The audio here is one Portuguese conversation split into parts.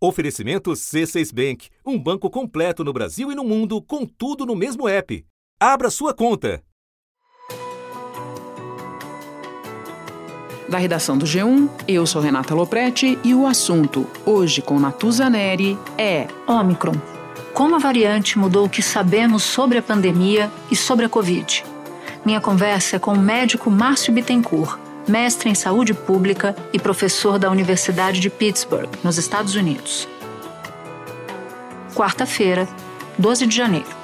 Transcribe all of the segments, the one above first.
Oferecimento C6 Bank, um banco completo no Brasil e no mundo, com tudo no mesmo app. Abra sua conta. Da redação do G1, eu sou Renata Loprete e o assunto, hoje com Natuza Neri, é Omicron. Como a variante mudou o que sabemos sobre a pandemia e sobre a Covid? Minha conversa é com o médico Márcio Bittencourt mestre em saúde pública e professor da Universidade de Pittsburgh, nos Estados Unidos. Quarta-feira, 12 de janeiro.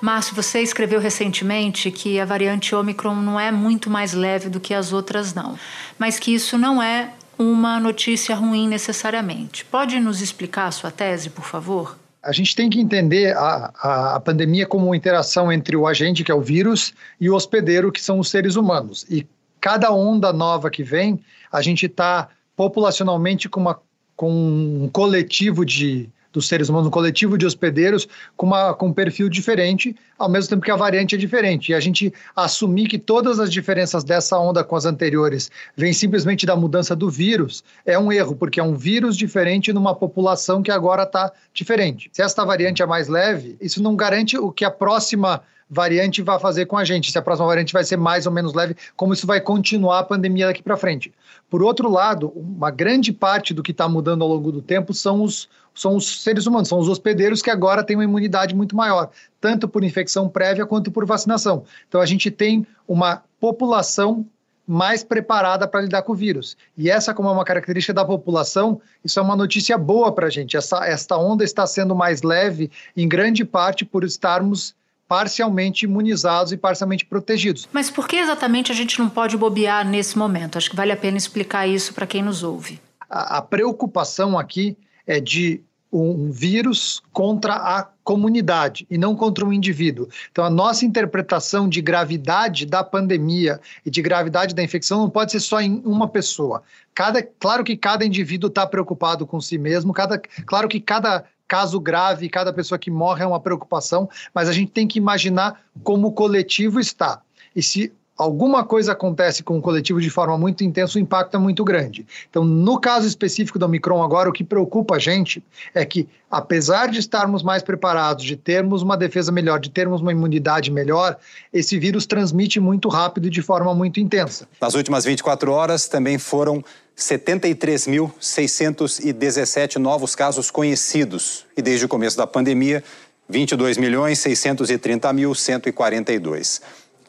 Márcio, você escreveu recentemente que a variante Omicron não é muito mais leve do que as outras, não. Mas que isso não é uma notícia ruim necessariamente. Pode nos explicar a sua tese, por favor? A gente tem que entender a, a, a, pandemia como uma interação entre o agente, que é o vírus, e o hospedeiro, que são os seres humanos. E cada onda nova que vem, a gente está populacionalmente com, uma, com um coletivo de, dos seres humanos, um coletivo de hospedeiros com, uma, com um perfil diferente, ao mesmo tempo que a variante é diferente. E a gente assumir que todas as diferenças dessa onda com as anteriores vêm simplesmente da mudança do vírus é um erro, porque é um vírus diferente numa população que agora está diferente. Se esta variante é mais leve, isso não garante o que a próxima variante vai fazer com a gente, se a próxima variante vai ser mais ou menos leve, como isso vai continuar a pandemia daqui para frente. Por outro lado, uma grande parte do que está mudando ao longo do tempo são os, são os seres humanos, são os hospedeiros que agora têm uma imunidade muito maior, tanto por infecção prévia quanto por vacinação. Então a gente tem uma população mais preparada para lidar com o vírus. E essa, como é uma característica da população, isso é uma notícia boa para a gente. Essa, esta onda está sendo mais leve, em grande parte por estarmos parcialmente imunizados e parcialmente protegidos. Mas por que exatamente a gente não pode bobear nesse momento? Acho que vale a pena explicar isso para quem nos ouve. A, a, preocupação aqui é de um vírus contra a comunidade e não contra um indivíduo. Então, a nossa interpretação de gravidade da pandemia e de gravidade da infecção não pode ser só em uma pessoa. Cada, claro que cada indivíduo está preocupado com si mesmo, cada, claro que cada caso grave, cada pessoa que morre é uma preocupação, mas a gente tem que imaginar como o coletivo está. E se alguma coisa acontece com o coletivo de forma muito intensa, o impacto é muito grande. Então, no caso específico do Omicron agora, o que preocupa a gente é que, apesar de estarmos mais preparados, de termos uma defesa melhor, de termos uma imunidade melhor, esse vírus transmite muito rápido e de forma muito intensa. Nas últimas 24 horas também foram 73.617 novos casos conhecidos e desde o começo da pandemia, 22.630.142.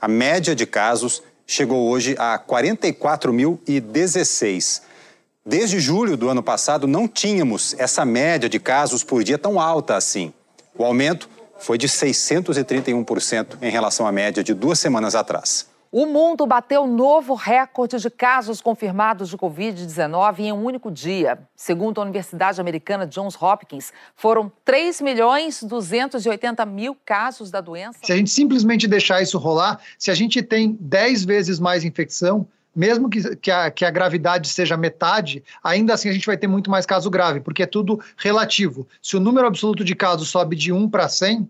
A média de casos chegou hoje a 44.016. Desde julho do ano passado, não tínhamos essa média de casos por dia tão alta assim. O aumento foi de 631% em relação à média de duas semanas atrás. O mundo bateu novo recorde de casos confirmados de Covid-19 em um único dia. Segundo a Universidade Americana Johns Hopkins, foram 3 milhões 280 mil casos da doença. Se a gente simplesmente deixar isso rolar, se a gente tem 10 vezes mais infecção, mesmo que, que, a, que a gravidade seja metade, ainda assim a gente vai ter muito mais caso grave, porque é tudo relativo. Se o número absoluto de casos sobe de 1 para 100,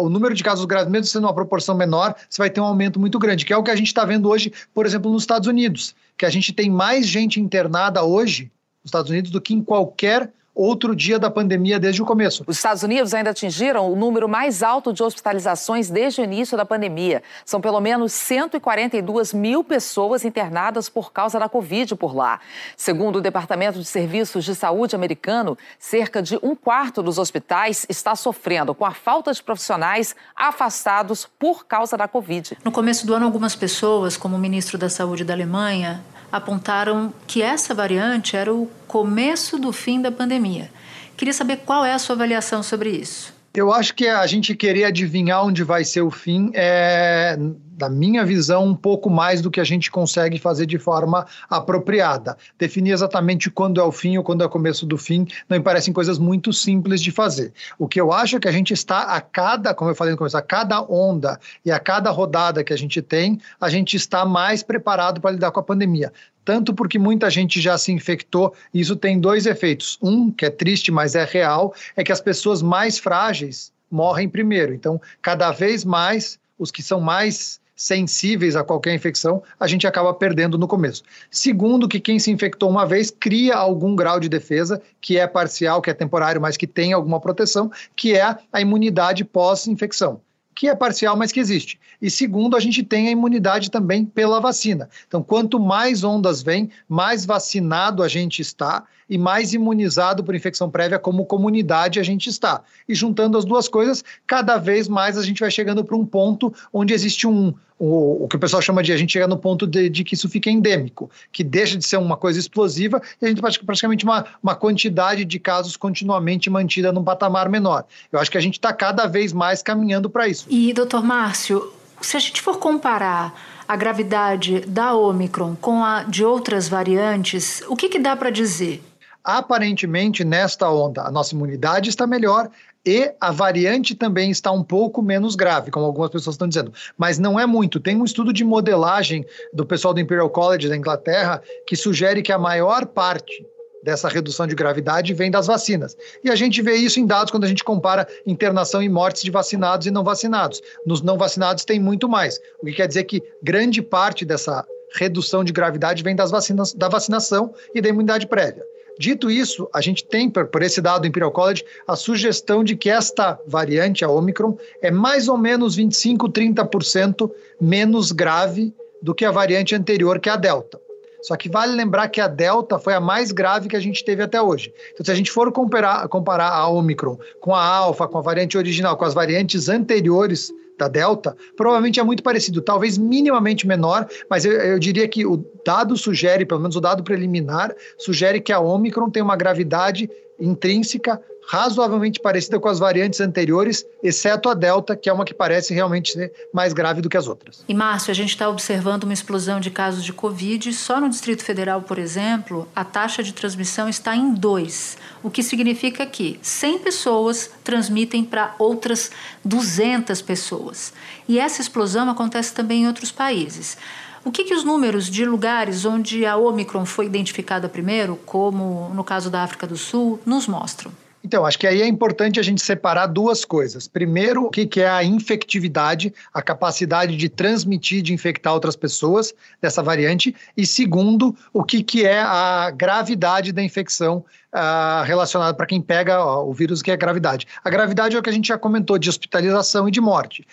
o número de casos graves, mesmo sendo uma proporção menor, você vai ter um aumento muito grande, que é o que a gente está vendo hoje, por exemplo, nos Estados Unidos, que a gente tem mais gente internada hoje nos Estados Unidos do que em qualquer outro dia da pandemia desde o começo. Os Estados Unidos ainda atingiram o número mais alto de hospitalizações desde o início da pandemia. São pelo menos 142 mil pessoas internadas por causa da Covid por lá. Segundo o Departamento de Serviços de Saúde americano, cerca de um quarto dos hospitais está sofrendo com a falta de profissionais afastados por causa da Covid. No começo do ano, algumas pessoas, como o ministro da Saúde da Alemanha, apontaram que essa variante era o começo do fim da pandemia. Queria saber qual é a sua avaliação sobre isso. Eu acho que a gente querer adivinhar onde vai ser o fim é, da minha visão, um pouco mais do que a gente consegue fazer de forma apropriada. Definir exatamente quando é o fim ou quando é o começo do fim não me parecem coisas muito simples de fazer. O que eu acho é que a gente está a cada, como eu falei no começo, a cada onda e a cada rodada que a gente tem, a gente está mais preparado para lidar com a pandemia tanto porque muita gente já se infectou, e isso tem dois efeitos. Um, que é triste, mas é real, é que as pessoas mais frágeis morrem primeiro. Então, cada vez mais, os que são mais sensíveis a qualquer infecção, a gente acaba perdendo no começo. Segundo, que quem se infectou uma vez cria algum grau de defesa, que é parcial, que é temporário, mas que tem alguma proteção, que é a imunidade pós-infecção que é parcial, mas que existe. E segundo, a gente tem a imunidade também pela vacina. Então, quanto mais ondas vêm, mais vacinado a gente está e mais imunizado por infecção prévia como comunidade a gente está. E juntando as duas coisas, cada vez mais a gente vai chegando para um ponto onde existe um, o, o, que o pessoal chama de a gente chega no ponto de, de, que isso fica endêmico, que deixa de ser uma coisa explosiva e a gente praticamente uma, uma quantidade de casos continuamente mantida num patamar menor. Eu acho que a gente está cada vez mais caminhando para isso. E, doutor Márcio, se a gente for comparar a gravidade da Omicron com a de outras variantes, o que, que dá para dizer? Aparentemente, nesta onda, a nossa imunidade está melhor, e a variante também está um pouco menos grave, como algumas pessoas estão dizendo, mas não é muito. Tem um estudo de modelagem do pessoal do Imperial College da Inglaterra que sugere que a maior parte dessa redução de gravidade vem das vacinas. E a gente vê isso em dados quando a gente compara internação e mortes de vacinados e não vacinados. Nos não vacinados tem muito mais, o que quer dizer que grande parte dessa redução de gravidade vem das vacinas, da vacinação e da imunidade prévia. Dito isso, a gente tem, por esse dado do Imperial College, a sugestão de que esta variante, a Omicron, é mais ou menos 25, 30% menos grave do que a variante anterior, que é a Delta. Só que vale lembrar que a Delta foi a mais grave que a gente teve até hoje. Então, se a gente for comparar, comparar a Omicron com a Alpha, com a variante original, com as variantes anteriores da Delta, provavelmente é muito parecido, talvez minimamente menor, mas eu, eu, diria que o dado sugere, pelo menos o dado preliminar, sugere que a Omicron tem uma gravidade intrínseca razoavelmente parecida com as variantes anteriores, exceto a Delta, que é uma que parece realmente ser mais grave do que as outras. E Márcio, a gente está observando uma explosão de casos de Covid. Só no Distrito Federal, por exemplo, a taxa de transmissão está em 2, o que significa que 100 pessoas transmitem para outras 200 pessoas. E essa explosão acontece também em outros países. O que, que os números de lugares onde a Omicron foi identificada primeiro, como no caso da África do Sul, nos mostram? Então, acho que aí é importante a gente separar duas coisas. Primeiro, o que é a infectividade, a capacidade de transmitir, de infectar outras pessoas dessa variante. E segundo, o que é a gravidade da infecção uh, relacionada para quem pega o vírus, que é a gravidade. A gravidade é o que a gente já comentou, de hospitalização e de morte.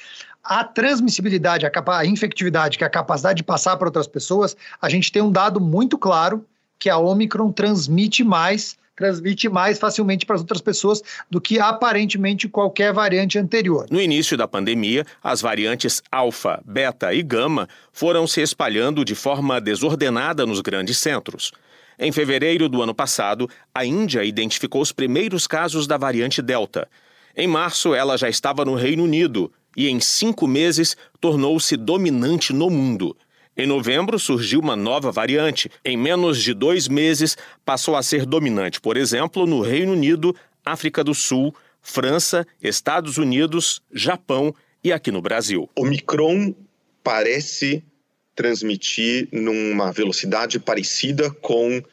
A transmissibilidade, a, a infectividade, que é a capacidade de passar para outras pessoas, a gente tem um dado muito claro que a Omicron transmite mais transmite mais facilmente para as outras pessoas do que aparentemente qualquer variante anterior. No início da pandemia, as variantes alfa, beta e gama foram se espalhando de forma desordenada nos grandes centros. Em fevereiro do ano passado, a Índia identificou os primeiros casos da variante Delta. Em março, ela já estava no Reino Unido e, em cinco meses, tornou-se dominante no mundo. Em novembro, surgiu uma nova variante. Em menos de dois meses, passou a ser dominante, por exemplo, no Reino Unido, África do Sul, França, Estados Unidos, Japão e aqui no Brasil. O Micron parece transmitir numa velocidade parecida com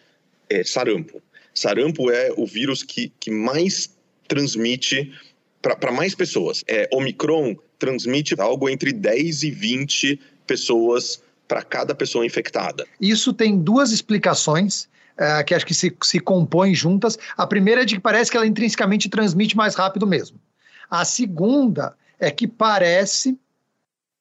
é, sarampo. Sarampo é o vírus que, que mais transmite para mais pessoas. É, Omicron transmite algo entre 10 e 20 pessoas para cada pessoa infectada. Isso tem duas explicações. Uh, que acho que se, se compõem juntas. A primeira é de que parece que ela intrinsecamente transmite mais rápido mesmo. A segunda é que parece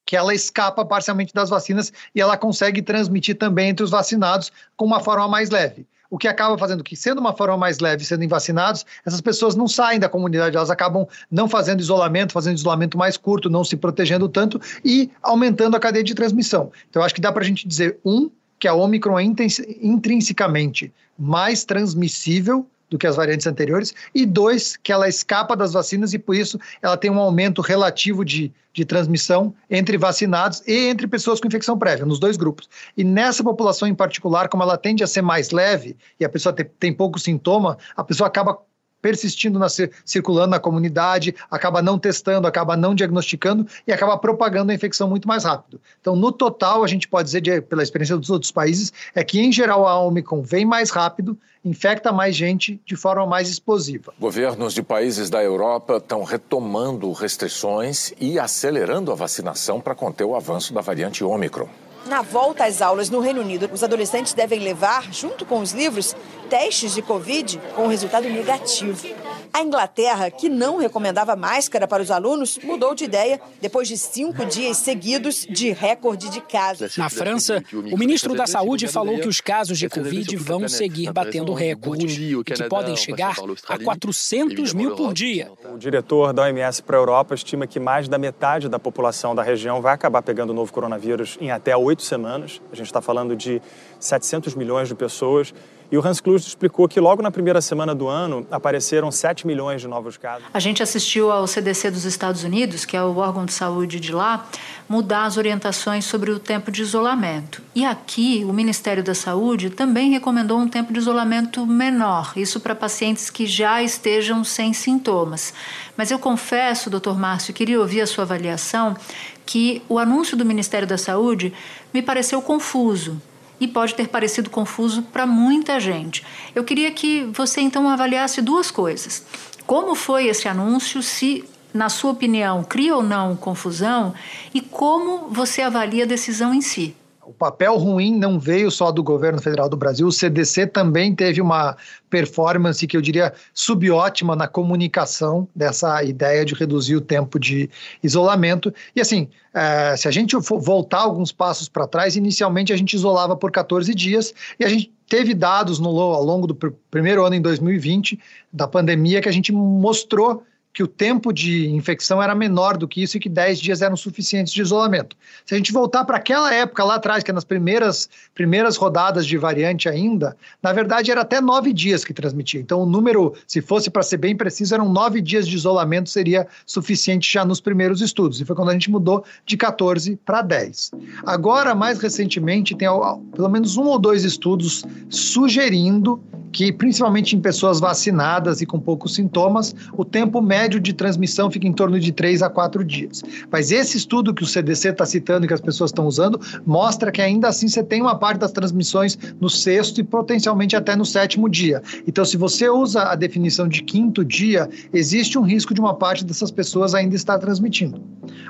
que ela escapa parcialmente das vacinas e ela consegue transmitir também entre os vacinados com uma forma mais leve o que acaba fazendo que, sendo uma forma mais leve, sendo vacinados, essas pessoas não saem da comunidade, elas acabam não fazendo isolamento, fazendo isolamento mais curto, não se protegendo tanto e aumentando a cadeia de transmissão. Então, acho que dá para a gente dizer, um, que a Omicron é intrinsecamente mais transmissível do que as variantes anteriores, e dois, que ela escapa das vacinas e por isso ela tem um aumento relativo de, de transmissão entre vacinados e entre pessoas com infecção prévia, nos dois grupos. E nessa população em particular, como ela tende a ser mais leve e a pessoa tem, tem pouco sintoma, a pessoa acaba persistindo, na, circulando na comunidade, acaba não testando, acaba não diagnosticando e acaba propagando a infecção muito mais rápido. Então, no total, a gente pode dizer, de, pela experiência dos outros países, é que, em geral, a Omicron vem mais rápido, infecta mais gente de forma mais explosiva. Governos de países da Europa estão retomando restrições e acelerando a vacinação para conter o avanço da variante Omicron. Na volta às aulas no Reino Unido, os adolescentes devem levar, junto com os livros, testes de Covid com resultado negativo. A Inglaterra, que não recomendava máscara para os alunos, mudou de ideia depois de cinco dias seguidos de recorde de casos. Na França, o ministro da Saúde falou que os casos de Covid vão seguir batendo recordes e que podem chegar a 400 mil por dia. O diretor da OMS para a Europa estima que mais da metade da população da região vai acabar pegando o novo coronavírus em até oito semanas. A gente está falando de 700 milhões de pessoas. E o Hans Kluge explicou que logo na primeira semana do ano apareceram 7 milhões de novos casos. A gente assistiu ao CDC dos Estados Unidos, que é o órgão de saúde de lá, mudar as orientações sobre o tempo de isolamento. E aqui, o Ministério da Saúde também recomendou um tempo de isolamento menor, isso para pacientes que já estejam sem sintomas. Mas eu confesso, doutor Márcio, queria ouvir a sua avaliação, que o anúncio do Ministério da Saúde me pareceu confuso e pode ter parecido confuso para muita gente. Eu queria que você então avaliasse duas coisas. Como foi esse anúncio? Se, na sua opinião, cria ou não confusão? E como você avalia a decisão em si? O papel ruim não veio só do governo federal do Brasil, o CDC também teve uma performance que eu diria subótima na comunicação dessa ideia de reduzir o tempo de isolamento. E assim, é, se a gente voltar alguns passos para trás, inicialmente a gente isolava por 14 dias e a gente teve dados no, ao longo do pr primeiro ano em 2020 da pandemia que a gente mostrou que o tempo de infecção era menor do que isso e que 10 dias eram suficientes de isolamento. Se a gente voltar para aquela época lá atrás, que é nas primeiras, primeiras rodadas de variante ainda, na verdade era até 9 dias que transmitia. Então o número, se fosse para ser bem preciso, eram 9 dias de isolamento, seria suficiente já nos primeiros estudos. E foi quando a gente mudou de 14 para 10. Agora, mais recentemente, tem pelo menos um ou dois estudos sugerindo que, principalmente em pessoas vacinadas e com poucos sintomas, o tempo médio de transmissão fica em torno de 3 a 4 dias. Mas esse estudo que o CDC está citando e que as pessoas estão usando mostra que ainda assim você tem uma parte das transmissões no sexto e potencialmente até no sétimo dia. Então, se você usa a definição de quinto dia, existe um risco de uma parte dessas pessoas ainda estar transmitindo.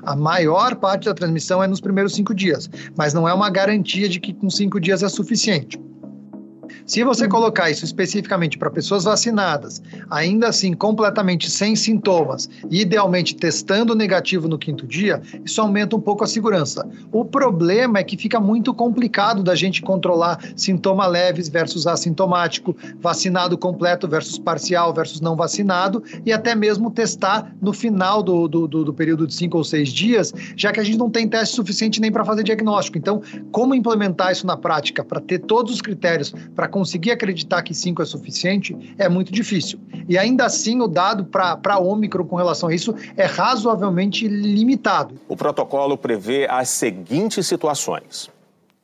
A maior parte da transmissão é nos primeiros cinco dias, mas não é uma garantia de que com cinco dias é suficiente. Se você colocar isso especificamente para pessoas vacinadas, ainda assim completamente sem sintomas, e idealmente testando negativo no quinto dia, isso aumenta um pouco a segurança. O problema é que fica muito complicado da gente controlar sintoma leves versus assintomático, vacinado completo versus parcial versus não vacinado, e até mesmo testar no final do, do, do, do período de cinco ou seis dias, já que a gente não tem teste suficiente nem para fazer diagnóstico. Então, como implementar isso na prática para ter todos os critérios para conseguir acreditar que 5 é suficiente é muito difícil. E ainda assim, o dado para Ômicron com relação a isso é razoavelmente limitado. O protocolo prevê as seguintes situações: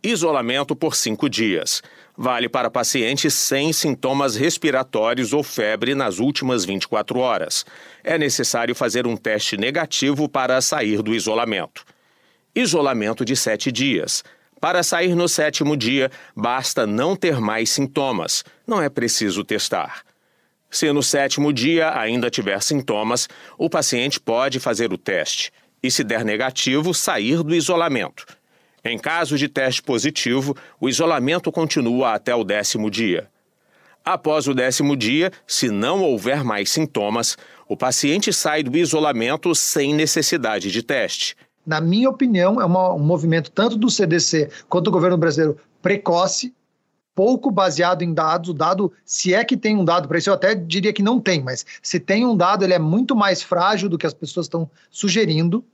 isolamento por cinco dias. Vale para pacientes sem sintomas respiratórios ou febre nas últimas 24 horas. É necessário fazer um teste negativo para sair do isolamento. Isolamento de sete dias. Para sair no sétimo dia, basta não ter mais sintomas, não é preciso testar. Se no sétimo dia ainda tiver sintomas, o paciente pode fazer o teste e, se der negativo, sair do isolamento. Em caso de teste positivo, o isolamento continua até o décimo dia. Após o décimo dia, se não houver mais sintomas, o paciente sai do isolamento sem necessidade de teste na minha opinião, é uma, um movimento tanto do CDC quanto do governo brasileiro precoce, pouco baseado em dados. O dado, se é que tem um dado para isso, eu até diria que não tem, mas se tem um dado, ele é muito mais frágil do que as pessoas estão sugerindo.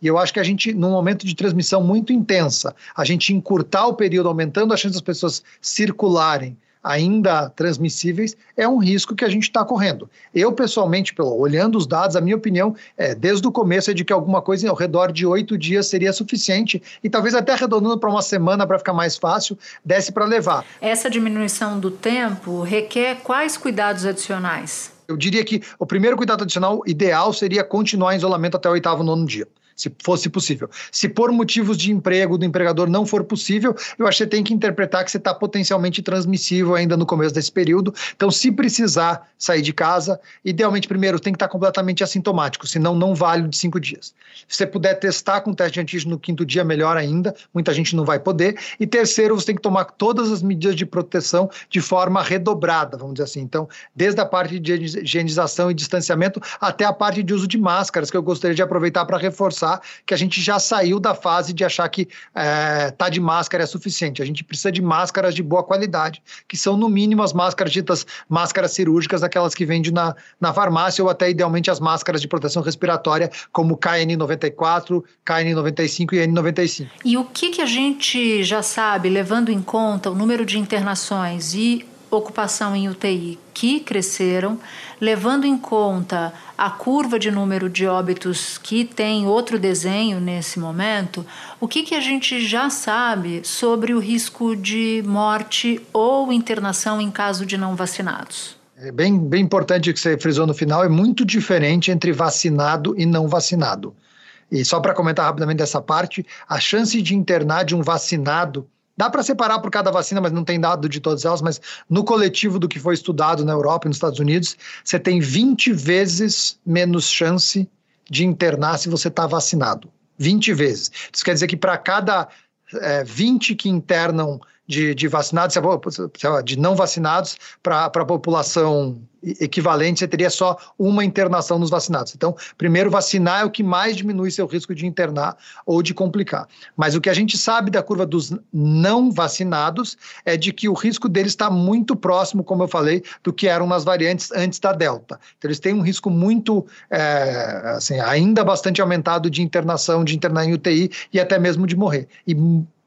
E eu acho que a gente, num momento de transmissão muito intensa, a gente encurtar o período, aumentando a chance das pessoas circularem ainda transmissíveis, é um risco que a gente está correndo. Eu, pessoalmente, pelo, olhando os dados, a minha opinião, é, desde o começo, é de que alguma coisa ao redor de oito dias seria suficiente e talvez até arredondando para uma semana para ficar mais fácil, desse para levar. Essa diminuição do tempo requer quais cuidados adicionais? Eu diria que o primeiro cuidado adicional ideal seria continuar em isolamento até o oitavo, nono dia se fosse possível. Se por motivos de emprego do empregador não for possível, eu acho que você tem que interpretar que você está potencialmente transmissível ainda no começo desse período. Então, se precisar sair de casa, idealmente, primeiro, tem que estar tá completamente assintomático, senão não vale de cinco dias. Se você puder testar com teste de antígeno no quinto dia, melhor ainda. Muita gente não vai poder. E terceiro, você tem que tomar todas as medidas de proteção de forma redobrada, vamos dizer assim. Então, desde a parte de higienização e distanciamento até a parte de uso de máscaras, que eu gostaria de aproveitar para reforçar que a gente já saiu da fase de achar que é, tá de máscara é suficiente. A gente precisa de máscaras de boa qualidade, que são no mínimo as máscaras ditas máscaras cirúrgicas, aquelas que vendem na, na farmácia, ou até idealmente as máscaras de proteção respiratória, como KN94, KN95 e N95. E o que, que a gente já sabe, levando em conta o número de internações e ocupação em UTI que cresceram, levando em conta a curva de número de óbitos que tem outro desenho nesse momento, o que, que a gente já sabe sobre o risco de morte ou internação em caso de não vacinados? É bem, bem importante o que você frisou no final, é muito diferente entre vacinado e não vacinado. E só para comentar rapidamente dessa parte, a chance de internar de um vacinado Dá para separar por cada vacina, mas não tem dado de todas elas. Mas no coletivo do que foi estudado na Europa e nos Estados Unidos, você tem 20 vezes menos chance de internar se você está vacinado. 20 vezes. Isso quer dizer que para cada é, 20 que internam de, de vacinados, de não vacinados, para a população equivalente, você teria só uma internação nos vacinados. Então, primeiro, vacinar é o que mais diminui seu risco de internar ou de complicar. Mas o que a gente sabe da curva dos não vacinados é de que o risco deles está muito próximo, como eu falei, do que eram nas variantes antes da Delta. Então, eles têm um risco muito, é, assim, ainda bastante aumentado de internação, de internar em UTI e até mesmo de morrer. E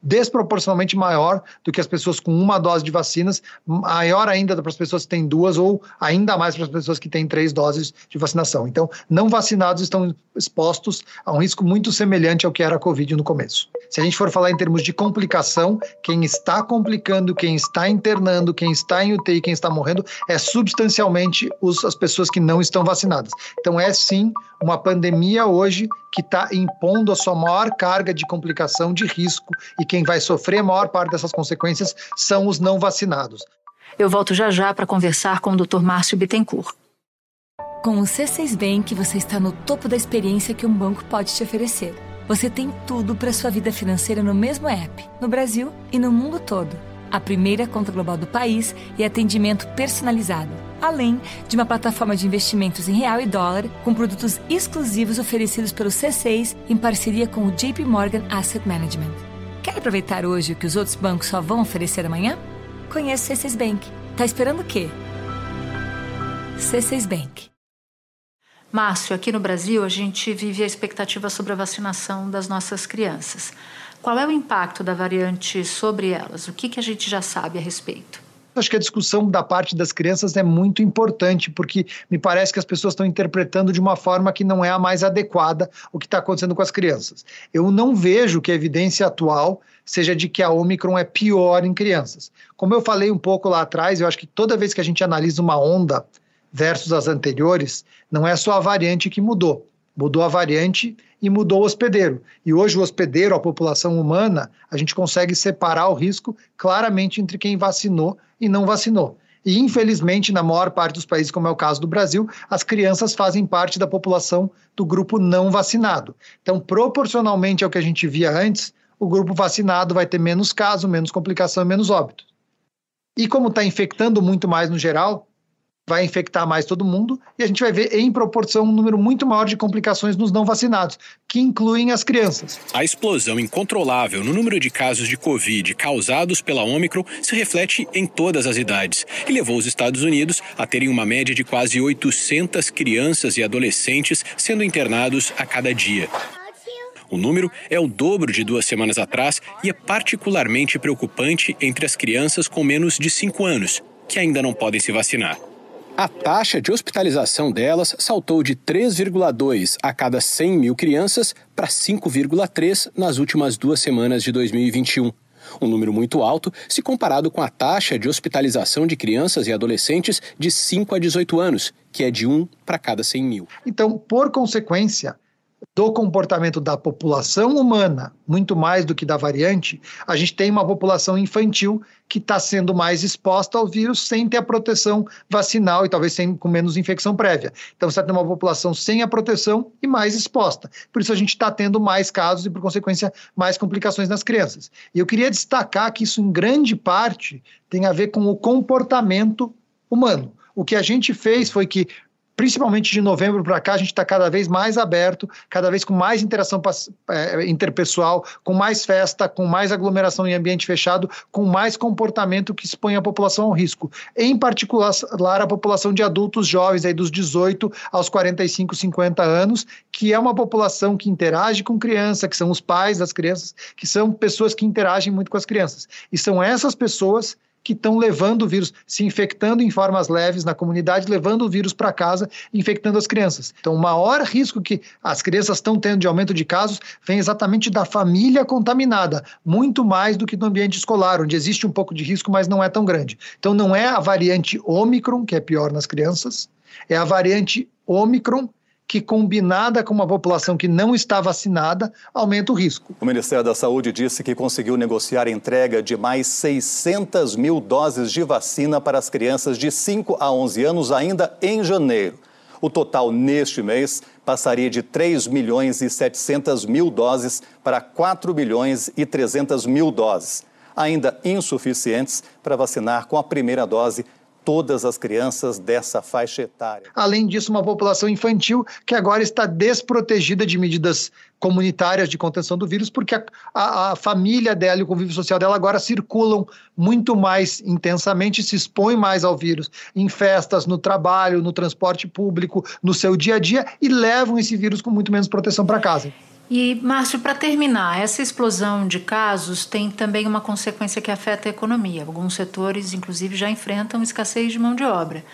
desproporcionalmente maior do que as pessoas com uma dose de vacinas, maior ainda para as pessoas que têm duas ou ainda mais para as pessoas que têm três doses de vacinação. Então, não vacinados estão expostos a um risco muito semelhante ao que era a Covid no começo. Se a gente for falar em termos de complicação, quem está complicando, quem está internando, quem está em UTI, quem está morrendo, é substancialmente os, as pessoas que não estão vacinadas. Então, é sim uma pandemia hoje que está impondo a sua maior carga de complicação, de risco, e quem vai sofrer a maior parte dessas consequências são os não vacinados. Eu volto já já para conversar com o Dr. Márcio Bittencourt. Com o C6 Bank, você está no topo da experiência que um banco pode te oferecer. Você tem tudo para sua vida financeira no mesmo app, no Brasil e no mundo todo. A primeira conta global do país e atendimento personalizado além de uma plataforma de investimentos em real e dólar com produtos exclusivos oferecidos pelo C6 em parceria com o JP Morgan Asset Management. Quer aproveitar hoje o que os outros bancos só vão oferecer amanhã? Conheça o C6 Bank. Tá esperando o quê? C6 Bank. Márcio, aqui no Brasil a gente vive a expectativa sobre a vacinação das nossas crianças. Qual é o impacto da variante sobre elas? O que, que a gente já sabe a respeito? Acho que a discussão da parte das crianças é muito importante, porque me parece que as pessoas estão interpretando de uma forma que não é a mais adequada o que está acontecendo com as crianças. Eu não vejo que a evidência atual seja de que a Omicron é pior em crianças. Como eu falei um pouco lá atrás, eu acho que toda vez que a gente analisa uma onda versus as anteriores, não é só a variante que mudou. Mudou a variante e mudou o hospedeiro. E hoje o hospedeiro, a população humana, a gente consegue separar o risco claramente entre quem vacinou e não vacinou. E, infelizmente, na maior parte dos países, como é o caso do Brasil, as crianças fazem parte da população do grupo não vacinado. Então, proporcionalmente ao que a gente via antes, o grupo vacinado vai ter menos caso, menos complicação, menos óbito. E como está infectando muito mais no geral, vai infectar mais todo mundo e a gente vai ver em proporção um número muito maior de complicações nos não vacinados, que incluem as crianças. A explosão incontrolável no número de casos de Covid causados pela Omicron se reflete em todas as idades e levou os Estados Unidos a terem uma média de quase 800 crianças e adolescentes sendo internados a cada dia. O número é o dobro de duas semanas atrás e é particularmente preocupante entre as crianças com menos de 5 anos, que ainda não podem se vacinar. A taxa de hospitalização delas saltou de 3,2 a cada 100 mil crianças para 5,3 nas últimas duas semanas de 2021. um número muito alto se comparado com a taxa de hospitalização de crianças e adolescentes de 5 a 18 anos, que é de 1 para cada 100 mil. Então, por consequência, do comportamento da população humana, muito mais do que da variante, a gente tem uma população infantil que está sendo mais exposta ao vírus sem ter a proteção vacinal e talvez sem, com menos infecção prévia. Então você tem uma população sem a proteção e mais exposta. Por isso a gente está tendo mais casos e, por consequência, mais complicações nas crianças. E eu queria destacar que isso, em grande parte, tem a ver com o comportamento humano. O que a gente fez foi que principalmente de novembro para cá, a gente está cada vez mais aberto, cada vez com mais interação é, interpessoal, com mais festa, com mais aglomeração em ambiente fechado, com mais comportamento que expõe a população ao risco. Em particular, a população de adultos jovens, aí dos 18 aos 45, 50 anos, que é uma população que interage com criança, que são os pais das crianças, que são pessoas que interagem muito com as crianças. E são essas pessoas que estão levando o vírus, se infectando em formas leves na comunidade, levando o vírus para casa, infectando as crianças. Então, o maior risco que as crianças estão tendo de aumento de casos vem exatamente da família contaminada, muito mais do que do ambiente escolar, onde existe um pouco de risco, mas não é tão grande. Então, não é a variante Ômicron, que é pior nas crianças, é a variante Ômicron que, combinada com uma população que não está vacinada, aumenta o risco. O Ministério da Saúde disse que conseguiu negociar a entrega de mais 600 mil doses de vacina para as crianças de 5 a 11 anos ainda em janeiro. O total neste mês passaria de 3 milhões e 700 mil doses para 4 milhões e 300 mil doses, ainda insuficientes para vacinar com a primeira dose todas as crianças dessa faixa etária. Além disso, uma população infantil que agora está desprotegida de medidas comunitárias de contenção do vírus, porque a, a, a, família dela e o convívio social dela agora circulam muito mais intensamente, se expõem mais ao vírus em festas, no trabalho, no transporte público, no seu dia a dia e levam esse vírus com muito menos proteção para casa. E, Márcio, para terminar, essa explosão de casos tem também uma consequência que afeta a economia. Alguns setores, inclusive, já enfrentam escassez de mão de obra.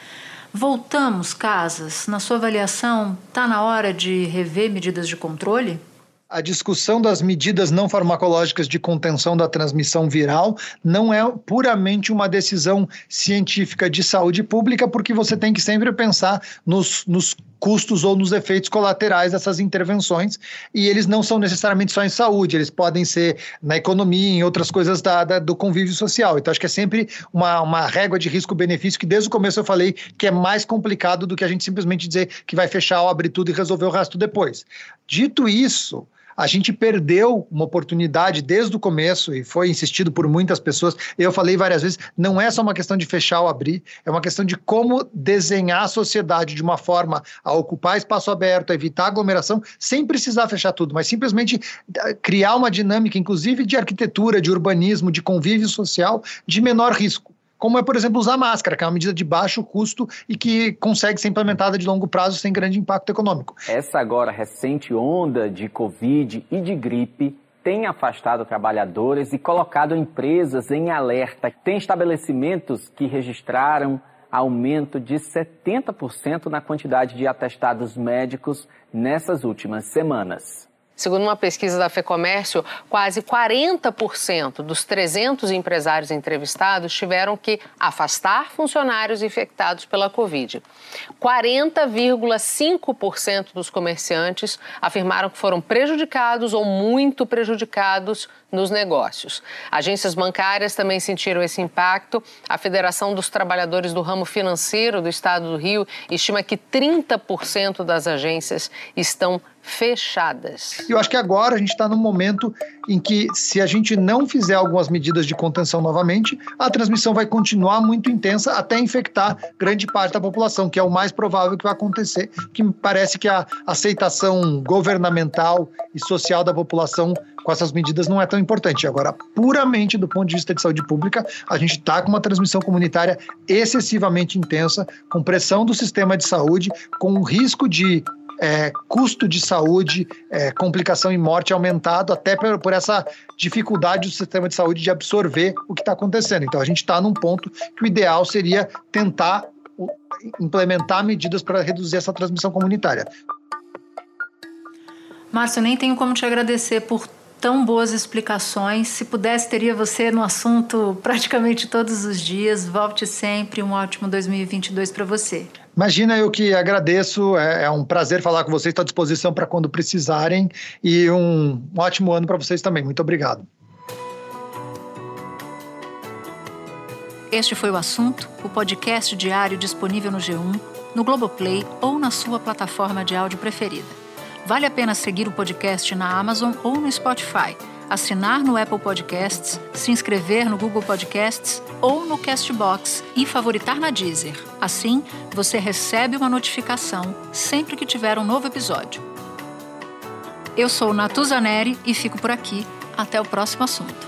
Voltamos, casas, na sua avaliação, está na hora de rever medidas de controle? A discussão das medidas não farmacológicas de contenção da transmissão viral não é puramente uma decisão científica de saúde pública, porque você tem que sempre pensar nos, nos custos ou nos efeitos colaterais dessas intervenções, e eles não são necessariamente só em saúde, eles podem ser na economia, em outras coisas da, da, do convívio social. Então, acho que é sempre uma, uma régua de risco-benefício que desde o começo eu falei que é mais complicado do que a gente simplesmente dizer que vai fechar ou abrir tudo e resolver o resto depois. Dito isso, a gente perdeu uma oportunidade desde o começo e foi insistido por muitas pessoas. Eu falei várias vezes, não é só uma questão de fechar ou abrir, é uma questão de como desenhar a sociedade de uma forma a ocupar espaço aberto, a evitar aglomeração, sem precisar fechar tudo, mas simplesmente eh, criar uma dinâmica, inclusive de arquitetura, de urbanismo, de convívio social, de menor risco como é, por exemplo, usar máscara, que é uma medida de baixo custo e que consegue ser implementada de longo prazo sem grande impacto econômico. Essa agora recente onda de Covid e de gripe tem afastado trabalhadores e colocado empresas em alerta. Tem estabelecimentos que registraram aumento de 70% na quantidade de atestados médicos nessas últimas semanas. Segundo uma pesquisa da FEComércio, quase 40% dos 300 empresários entrevistados tiveram que afastar funcionários infectados pela Covid. 40,5% dos comerciantes afirmaram que foram prejudicados ou muito prejudicados nos negócios. Agências bancárias também sentiram esse impacto. A Federação dos Trabalhadores do Ramo Financeiro do Estado do Rio estima que 30% das agências estão fechadas. Eu acho que agora a gente está num momento em que, se a gente não fizer algumas medidas de contenção novamente, a transmissão vai continuar muito intensa até infectar grande parte da população, que é o mais provável que vai acontecer, que parece que a aceitação governamental e social da população com essas medidas não é tão importante. Agora, puramente do ponto de vista de saúde pública, a gente está com uma transmissão comunitária excessivamente intensa, com pressão do sistema de saúde, com risco de é, custo de saúde, é, complicação e morte aumentado até por, por, essa dificuldade do sistema de saúde de absorver o que está acontecendo. Então a gente está num ponto que o ideal seria tentar implementar medidas para reduzir essa transmissão comunitária. Márcio, nem tenho como te agradecer por tão boas explicações. Se pudesse, teria você no assunto praticamente todos os dias. Volte sempre. Um ótimo 2022 para você. Imagina, eu que agradeço. É, é um prazer falar com vocês. Estou à disposição para quando precisarem. E um, um ótimo ano para vocês também. Muito obrigado. Este foi o assunto, o podcast diário disponível no G1, no Globoplay ou na sua plataforma de áudio preferida. Vale a pena seguir o podcast na Amazon ou no Spotify, assinar no Apple Podcasts, se inscrever no Google Podcasts ou no Castbox e favoritar na Deezer. Assim, você recebe uma notificação sempre que tiver um novo episódio. Eu sou Natuza Neri e fico por aqui. Até o próximo assunto.